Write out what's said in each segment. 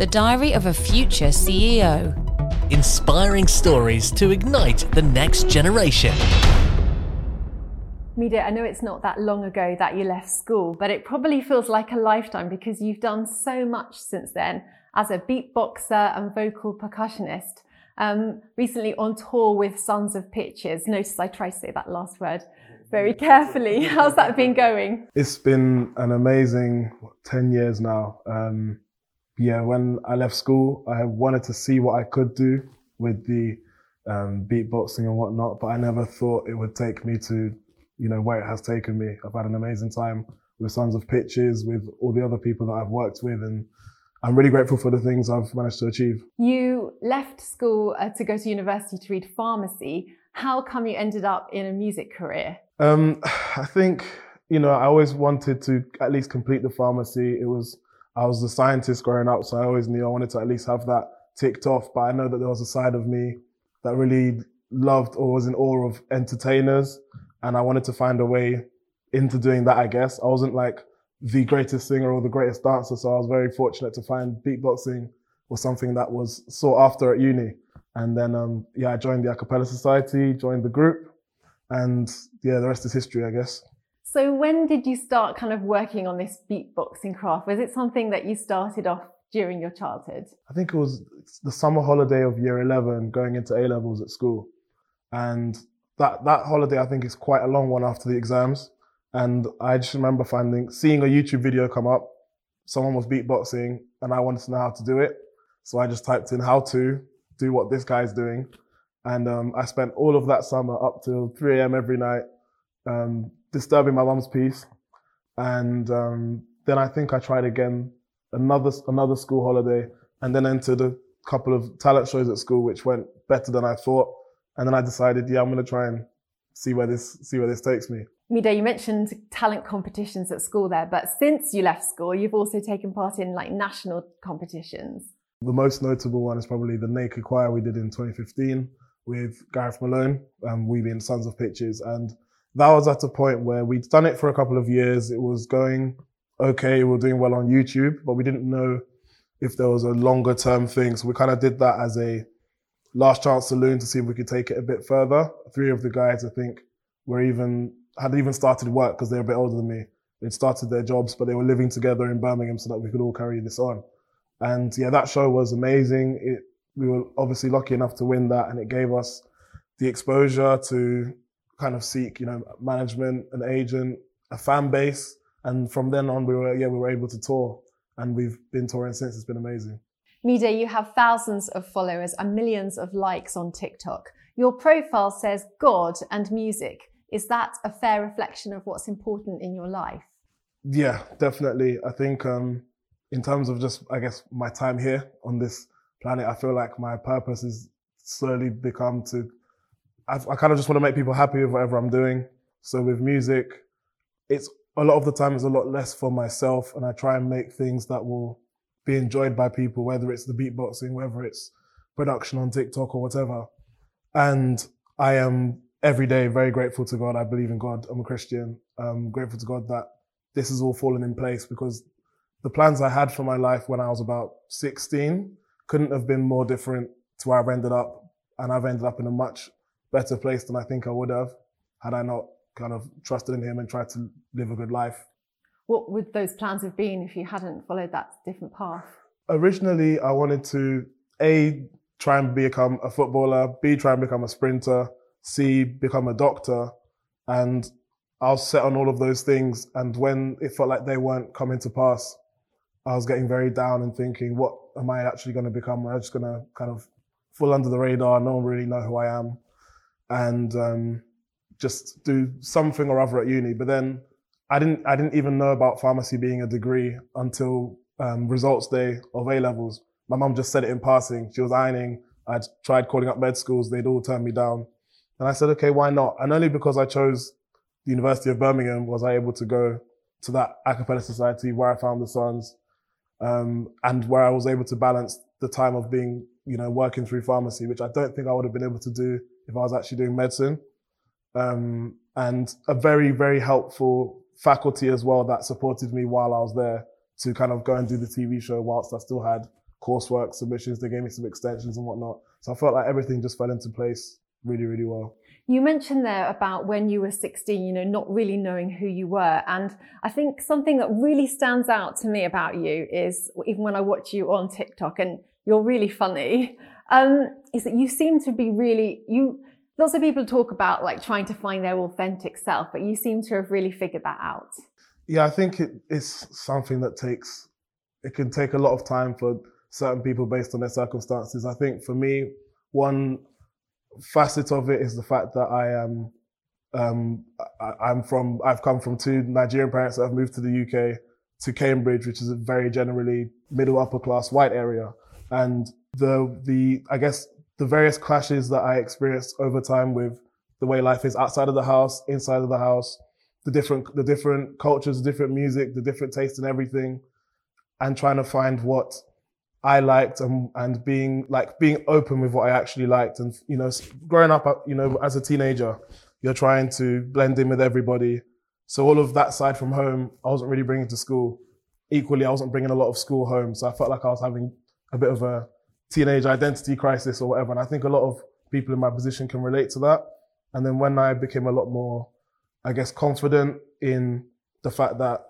The Diary of a Future CEO. Inspiring stories to ignite the next generation. Midé, I know it's not that long ago that you left school, but it probably feels like a lifetime because you've done so much since then as a beatboxer and vocal percussionist. Um, recently on tour with Sons of Pitches. Notice I try to say that last word very carefully. How's that been going? It's been an amazing 10 years now. Um, yeah, when I left school, I wanted to see what I could do with the um, beatboxing and whatnot, but I never thought it would take me to, you know, where it has taken me. I've had an amazing time with Sons of Pitches, with all the other people that I've worked with, and I'm really grateful for the things I've managed to achieve. You left school uh, to go to university to read pharmacy. How come you ended up in a music career? Um, I think, you know, I always wanted to at least complete the pharmacy. It was, I was a scientist growing up, so I always knew I wanted to at least have that ticked off. But I know that there was a side of me that really loved or was in awe of entertainers. And I wanted to find a way into doing that, I guess. I wasn't like the greatest singer or the greatest dancer. So I was very fortunate to find beatboxing was something that was sought after at uni. And then, um, yeah, I joined the Acapella Society, joined the group, and yeah, the rest is history, I guess. So when did you start kind of working on this beatboxing craft? Was it something that you started off during your childhood? I think it was the summer holiday of year 11 going into A levels at school. And that, that holiday, I think is quite a long one after the exams. And I just remember finding, seeing a YouTube video come up. Someone was beatboxing and I wanted to know how to do it. So I just typed in how to do what this guy's doing. And um, I spent all of that summer up till 3 a.m. every night, um, disturbing my mum's peace. And um, then I think I tried again another another school holiday, and then entered a couple of talent shows at school, which went better than I thought. And then I decided, yeah, I'm going to try and see where this see where this takes me. Midé, you mentioned talent competitions at school there, but since you left school, you've also taken part in like national competitions. The most notable one is probably the Naked Choir we did in 2015 with Gareth Malone, um, we being Sons of Pitches. And that was at a point where we'd done it for a couple of years. It was going okay, we were doing well on YouTube, but we didn't know if there was a longer term thing. So we kind of did that as a last chance saloon to see if we could take it a bit further. Three of the guys, I think, were even had even started work because they're a bit older than me. They'd started their jobs, but they were living together in Birmingham so that we could all carry this on. And yeah, that show was amazing. It, we were obviously lucky enough to win that and it gave us the exposure to kind of seek, you know, management, an agent, a fan base. And from then on, we were, yeah, we were able to tour and we've been touring since. It's been amazing. Midé, you have thousands of followers and millions of likes on TikTok. Your profile says God and music. Is that a fair reflection of what's important in your life? Yeah, definitely. I think um, in terms of just, I guess, my time here on this planet, I feel like my purpose is slowly become to, I've, i kind of just want to make people happy with whatever I'm doing. So with music, it's a lot of the time it's a lot less for myself and I try and make things that will be enjoyed by people, whether it's the beatboxing, whether it's production on TikTok or whatever. And I am every day very grateful to God. I believe in God. I'm a Christian. I'm grateful to God that this has all fallen in place because the plans I had for my life when I was about 16 couldn't have been more different to where I've ended up. And I've ended up in a much better place than I think I would have had I not kind of trusted in Him and tried to live a good life. What would those plans have been if you hadn't followed that different path? Originally, I wanted to A, try and become a footballer, B, try and become a sprinter, C, become a doctor. And I was set on all of those things. And when it felt like they weren't coming to pass, I was getting very down and thinking, what am I actually going to become? Am I just going to kind of fall under the radar? No one really know who I am. And um, just do something or other at uni. But then I didn't, I didn't even know about pharmacy being a degree until um, results day of A levels. My mum just said it in passing. She was ironing. I tried calling up med schools. They'd all turned me down. And I said, okay, why not? And only because I chose the University of Birmingham was I able to go to that a cappella society where I found the Sons um, and where I was able to balance the time of being, you know, working through pharmacy, which I don't think I would have been able to do if I was actually doing medicine. Um, and a very, very helpful faculty as well that supported me while I was there to kind of go and do the TV show whilst I still had coursework submissions. They gave me some extensions and whatnot. So I felt like everything just fell into place really, really well. You mentioned there about when you were 16, you know, not really knowing who you were. And I think something that really stands out to me about you is even when I watch you on TikTok and you're really funny, um, is that you seem to be really, you, lots of people talk about like trying to find their authentic self, but you seem to have really figured that out. Yeah, I think it is something that takes, it can take a lot of time for certain people based on their circumstances. I think for me, one facet of it is the fact that I am, um, I, am from, I've come from two Nigerian parents that have moved to the UK to Cambridge, which is a very generally middle upper class white area. And the, the, I guess the various clashes that I experienced over time with the way life is outside of the house, inside of the house, the different, the different cultures, the different music, the different taste and everything, and trying to find what I liked and, and being like being open with what I actually liked. And, you know, growing up, uh, you know, as a teenager, you're trying to blend in with everybody. So all of that side from home, I wasn't really bringing to school. Equally, I wasn't bringing a lot of school home. So I felt like I was having a bit of a teenage identity crisis or whatever. And I think a lot of people in my position can relate to that. And then when I became a lot more, I guess, confident in the fact that,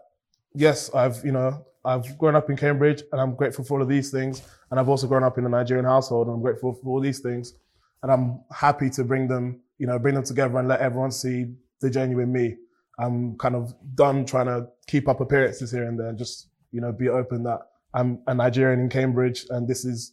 yes, I've, you know, I've grown up in Cambridge and I'm grateful for all of these things. And I've also grown up in a Nigerian household and I'm grateful for all these things. And I'm happy to bring them, you know, bring them together and let everyone see the genuine me. I'm kind of done trying to keep up appearances here and there and just, you know, be open that I'm a Nigerian in Cambridge and this is,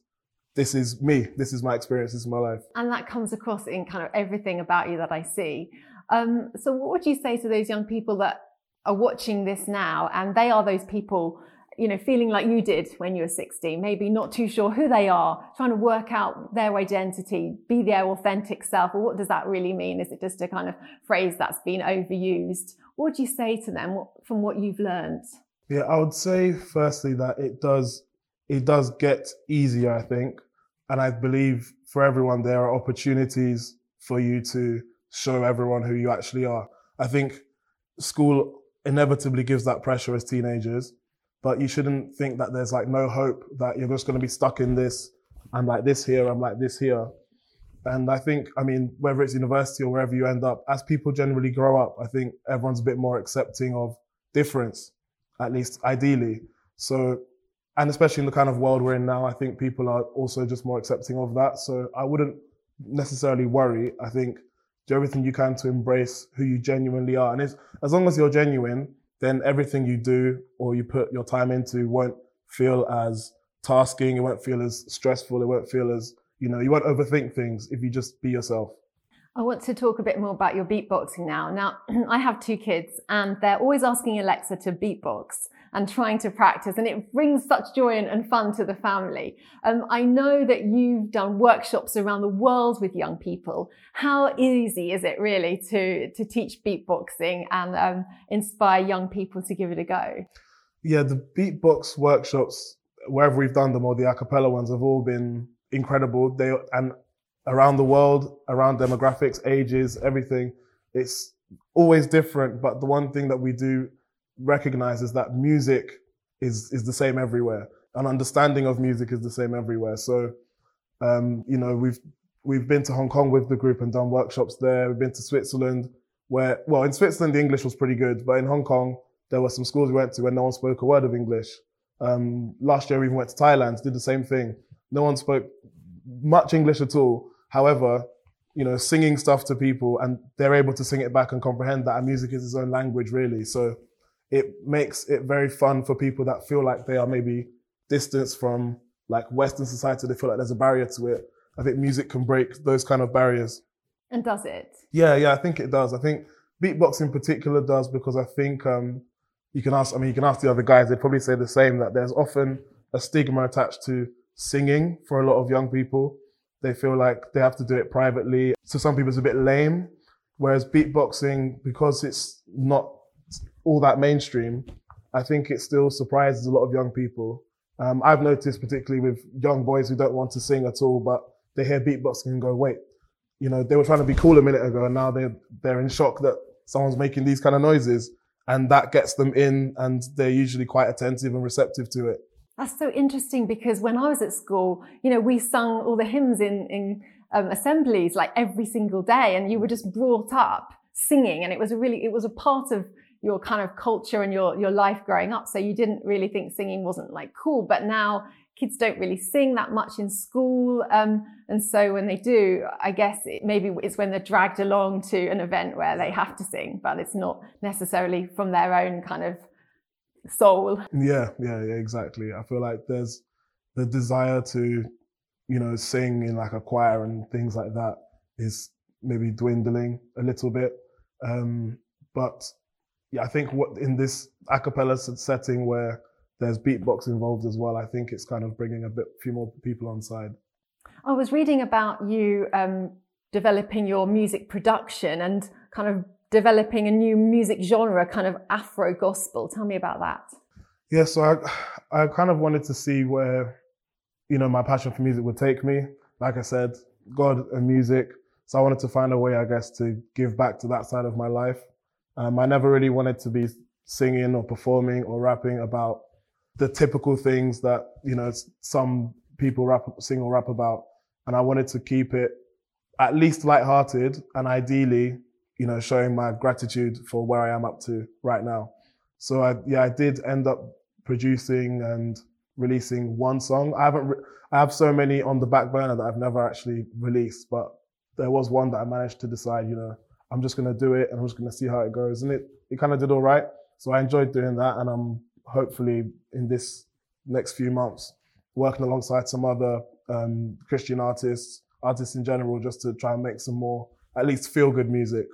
this is me. This is my experience. This is my life. And that comes across in kind of everything about you that I see. Um, so what would you say to those young people that are watching this now and they are those people you know, feeling like you did when you were 16, maybe not too sure who they are, trying to work out their identity, be their authentic self. Or what does that really mean? Is it just a kind of phrase that's been overused? What would you say to them from what you've learned? Yeah, I would say firstly that it does, it does get easier, I think. And I believe for everyone, there are opportunities for you to show everyone who you actually are. I think school inevitably gives that pressure as teenagers but you shouldn't think that there's like no hope that you're just going to be stuck in this. I'm like this here. I'm like this here. And I think, I mean, whether it's university or wherever you end up, as people generally grow up, I think everyone's a bit more accepting of difference, at least ideally. So, and especially in the kind of world we're in now, I think people are also just more accepting of that. So I wouldn't necessarily worry. I think do everything you can to embrace who you genuinely are. And as long as you're genuine, then everything you do or you put your time into won't feel as tasking. It won't feel as stressful. It won't feel as, you know, you won't overthink things if you just be yourself. I want to talk a bit more about your beatboxing now. Now, I have two kids and they're always asking Alexa to beatbox and trying to practice and it brings such joy and, fun to the family. Um, I know that you've done workshops around the world with young people. How easy is it really to, to teach beatboxing and um, inspire young people to give it a go? Yeah, the beatbox workshops, wherever we've done them or the a cappella ones have all been incredible. They, and around the world, around demographics, ages, everything. It's always different, but the one thing that we do recognize is that music is is the same everywhere. An understanding of music is the same everywhere. So, um, you know, we've we've been to Hong Kong with the group and done workshops there. We've been to Switzerland, where well, in Switzerland the English was pretty good, but in Hong Kong there were some schools we went to where no one spoke a word of English. Um, last year we even went to Thailand, did the same thing. No one spoke much English at all. However, you know, singing stuff to people and they're able to sing it back and comprehend that. And music is its own language, really. So it makes it very fun for people that feel like they are maybe distanced from like Western society. They feel like there's a barrier to it. I think music can break those kind of barriers. And does it? Yeah, yeah, I think it does. I think beatbox in particular does because I think um, you can ask. I mean, you can ask the other guys. They'd probably say the same. That there's often a stigma attached to singing for a lot of young people. They feel like they have to do it privately. So some people it's a bit lame. Whereas beatboxing, because it's not all that mainstream, I think it still surprises a lot of young people. Um, I've noticed particularly with young boys who don't want to sing at all, but they hear beatboxing and go, wait, you know, they were trying to be cool a minute ago and now they're, they're in shock that someone's making these kind of noises and that gets them in and they're usually quite attentive and receptive to it. That's so interesting because when I was at school, you know, we sung all the hymns in, in um, assemblies like every single day and you were just brought up singing and it was a really, it was a part of your kind of culture and your, your life growing up. So you didn't really think singing wasn't like cool, but now kids don't really sing that much in school. Um, and so when they do, I guess it, maybe it's when they're dragged along to an event where they have to sing, but it's not necessarily from their own kind of soul. Yeah, yeah, yeah, exactly. I feel like there's the desire to, you know, sing in like a choir and things like that is maybe dwindling a little bit. Um, but yeah, I think what in this a cappella setting where there's beatbox involved as well, I think it's kind of bringing a bit few more people on side. I was reading about you um, developing your music production and kind of developing a new music genre, kind of Afro gospel. Tell me about that. Yeah, so I, I kind of wanted to see where, you know, my passion for music would take me. Like I said, God and music. So I wanted to find a way, I guess, to give back to that side of my life. Um, I never really wanted to be singing or performing or rapping about the typical things that, you know, some people rap, sing or rap about. And I wanted to keep it at least lighthearted and ideally you know, showing my gratitude for where I am up to right now. So I, yeah, I did end up producing and releasing one song. I haven't, re- I have so many on the back burner that I've never actually released, but there was one that I managed to decide, you know, I'm just going to do it and I'm just going to see how it goes. And it, it kind of did all right. So I enjoyed doing that. And I'm hopefully in this next few months working alongside some other um, Christian artists, artists in general, just to try and make some more, at least feel good music.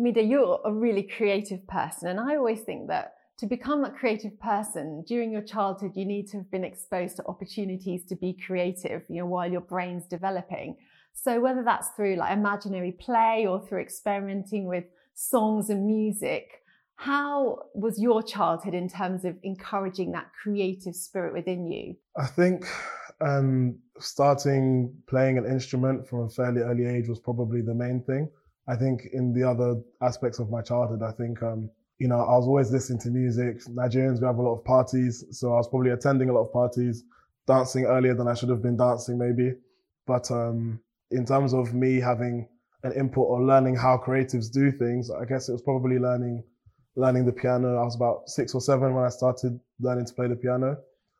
Midé, you're a really creative person. And I always think that to become a creative person during your childhood, you need to have been exposed to opportunities to be creative, you know, while your brain's developing. So whether that's through like imaginary play or through experimenting with songs and music, how was your childhood in terms of encouraging that creative spirit within you? I think um, starting playing an instrument from a fairly early age was probably the main thing. I think in the other aspects of my childhood, I think, um, you know, I was always listening to music. Nigerians, we have a lot of parties. So I was probably attending a lot of parties, dancing earlier than I should have been dancing maybe. But, um, in terms of me having an input or learning how creatives do things, I guess it was probably learning, learning the piano. I was about six or seven when I started learning to play the piano.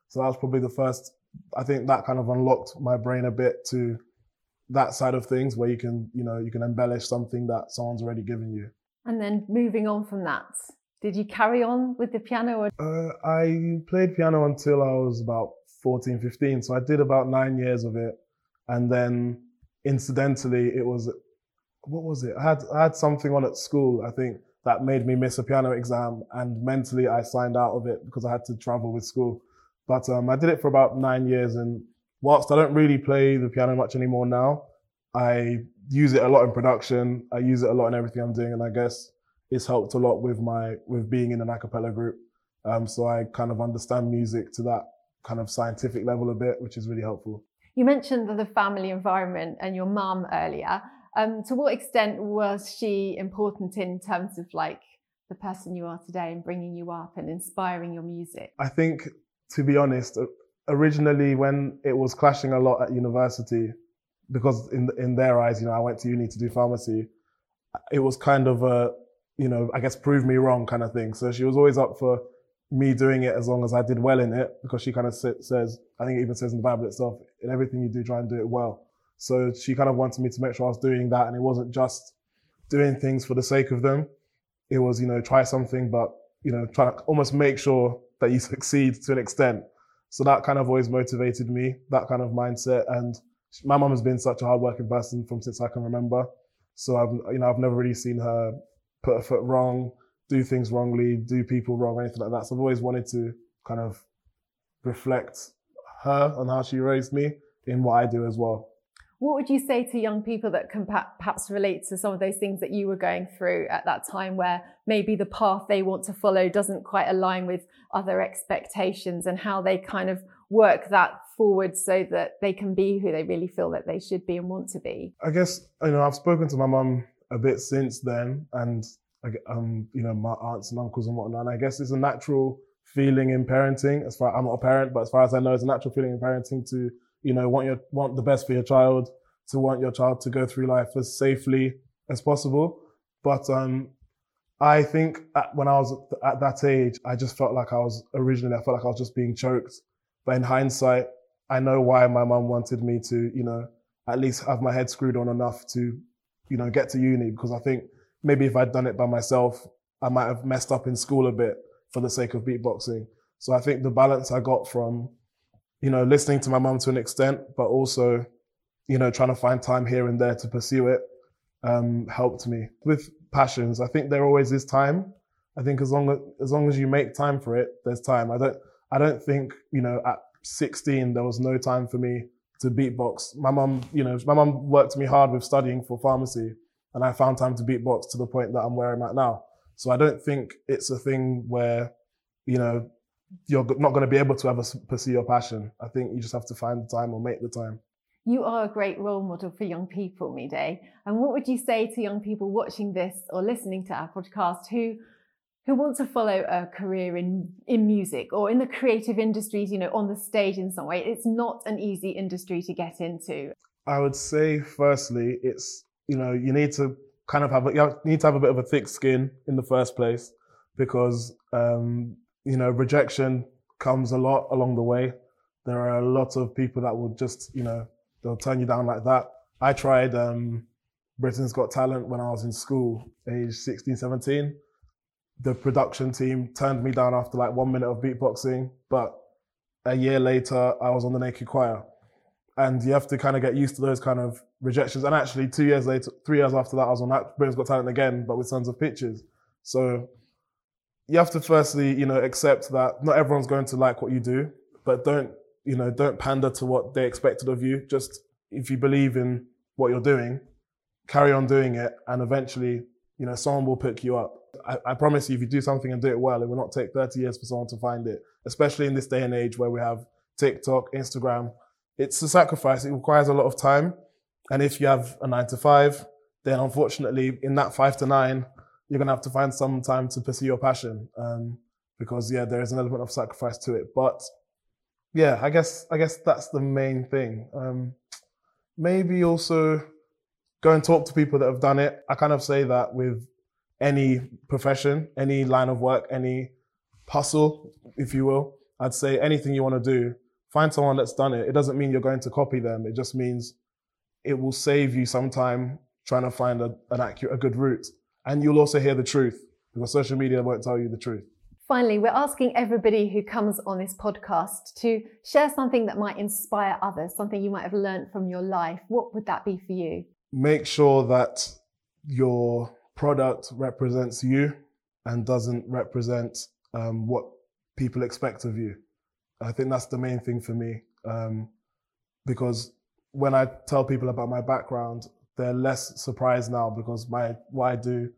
So that was probably the first, I think that kind of unlocked my brain a bit to that side of things where you can, you know, you can embellish something that someone's already given you. And then moving on from that, did you carry on with the piano? Or- uh, I played piano until I was about 14, 15. So I did about nine years of it. And then incidentally, it was, what was it? I had, I had something on at school, I think, that made me miss a piano exam. And mentally, I signed out of it because I had to travel with school. But um, I did it for about nine years and whilst I don't really play the piano much anymore now, I use it a lot in production. I use it a lot in everything I'm doing, and I guess it's helped a lot with my with being in an a cappella group. Um, so I kind of understand music to that kind of scientific level a bit, which is really helpful. You mentioned the family environment and your mum earlier. Um, to what extent was she important in terms of like the person you are today and bringing you up and inspiring your music? I think, to be honest, originally when it was clashing a lot at university, because in in their eyes, you know, I went to uni to do pharmacy. It was kind of a, you know, I guess prove me wrong kind of thing. So she was always up for me doing it as long as I did well in it, because she kind of says, I think it even says in the Bible itself, in everything you do, try and do it well. So she kind of wanted me to make sure I was doing that, and it wasn't just doing things for the sake of them. It was, you know, try something, but you know, try to almost make sure that you succeed to an extent. So that kind of always motivated me, that kind of mindset. And my mom has been such a hardworking person from since I can remember. So I've, you know, I've never really seen her put a foot wrong, do things wrongly, do people wrong, anything like that. So I've always wanted to kind of reflect her and how she raised me in what I do as well. What would you say to young people that can perhaps relate to some of those things that you were going through at that time where maybe the path they want to follow doesn't quite align with other expectations and how they kind of work that forward so that they can be who they really feel that they should be and want to be? I guess, you know, I've spoken to my mum a bit since then and, um, you know, my aunts and uncles and whatnot. And I guess it's a natural feeling in parenting. As far I'm not a parent, but as far as I know, it's a natural feeling in parenting to you know want your want the best for your child, to want your child to go through life as safely as possible. But um, I think at, when I was at that age, I just felt like I was originally, I felt like I was just being choked. But in hindsight, I know why my mum wanted me to, you know, at least have my head screwed on enough to, you know, get to uni because I think maybe if I'd done it by myself, I might have messed up in school a bit for the sake of beatboxing. So I think the balance I got from, you know, listening to my mum to an extent, but also, you know, trying to find time here and there to pursue it, um, helped me. With passions, I think there always is time. I think as long as as long as you make time for it, there's time. I don't I don't think you know at 16 there was no time for me to beatbox. My mum, you know, my mum worked me hard with studying for pharmacy, and I found time to beatbox to the point that I'm where I'm at now. So I don't think it's a thing where, you know, you're not going to be able to ever pursue your passion. I think you just have to find the time or make the time. You are a great role model for young people, Midé. And what would you say to young people watching this or listening to our podcast who who want to follow a career in in music or in the creative industries, you know, on the stage in some way? It's not an easy industry to get into. I would say, firstly, it's you know you need to kind of have a, you need to have a bit of a thick skin in the first place because um, you know rejection comes a lot along the way. There are a lot of people that will just you know they'll turn you down like that. I tried um, Britain's Got Talent when I was in school, age 16, 17. The production team turned me down after like one minute of beatboxing, but a year later I was on the Naked Choir. And you have to kind of get used to those kind of rejections. And actually, two years later, three years after that, I was on that Britain's Got Talent again, but with Sons of Pitches. So you have to firstly, you know, accept that not everyone's going to like what you do, but don't, you know, don't pander to what they expected of you. Just if you believe in what you're doing, carry on doing it, and eventually, you know, someone will pick you up. I, I promise you, if you do something and do it well, it will not take 30 years for someone to find it, especially in this day and age where we have TikTok, Instagram. It's a sacrifice. It requires a lot of time. And if you have a nine to five, then unfortunately, in that five to nine, you're gonna have to find some time to pursue your passion. Um, because yeah, there is an element of sacrifice to it. But yeah, I guess I guess that's the main thing. Um, maybe also go and talk to people that have done it. I kind of say that with any profession, any line of work, any hustle, if you will. I'd say anything you want to do, find someone that's done it. It doesn't mean you're going to copy them. It just means it will save you some time trying to find a, an accurate, a good route. And you'll also hear the truth because social media won't tell you the truth. Finally, we're asking everybody who comes on this podcast to share something that might inspire others, something you might have learned from your life. What would that be for you? Make sure that your product represents you and doesn't represent um, what people expect of you. I think that's the main thing for me um, because when I tell people about my background, they're less surprised now because my what I do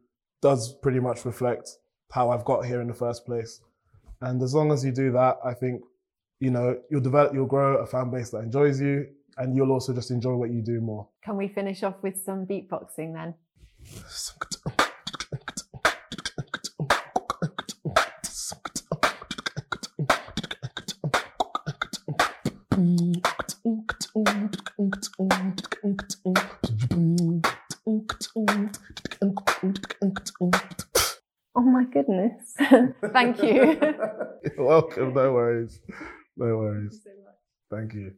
does pretty much reflect how I've got here in the first place. And as long as you do that, I think, you know, you'll develop, you'll grow a fan base that enjoys you and you'll also just enjoy what you do more. Can we finish off with some beatboxing then? Oh Thank you. You're welcome. No worries. No worries. Thank you.